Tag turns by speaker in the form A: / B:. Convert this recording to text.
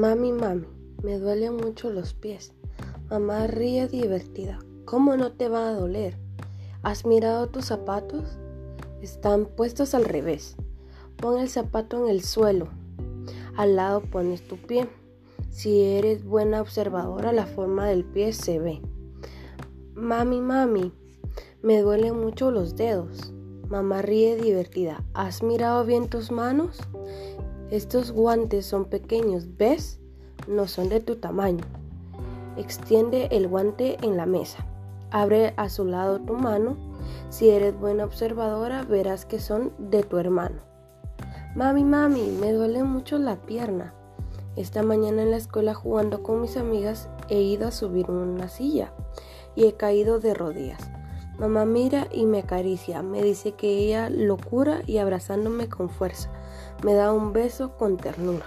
A: Mami, mami, me duelen mucho los pies. Mamá ríe divertida. ¿Cómo no te va a doler? ¿Has mirado tus zapatos? Están puestos al revés. Pon el zapato en el suelo. Al lado pones tu pie. Si eres buena observadora, la forma del pie se ve. Mami, mami, me duelen mucho los dedos. Mamá ríe divertida. ¿Has mirado bien tus manos? Estos guantes son pequeños, ¿ves? No son de tu tamaño. Extiende el guante en la mesa. Abre a su lado tu mano. Si eres buena observadora, verás que son de tu hermano. Mami, mami, me duele mucho la pierna. Esta mañana en la escuela jugando con mis amigas he ido a subir una silla y he caído de rodillas. Mamá mira y me acaricia, me dice que ella lo cura y abrazándome con fuerza, me da un beso con ternura.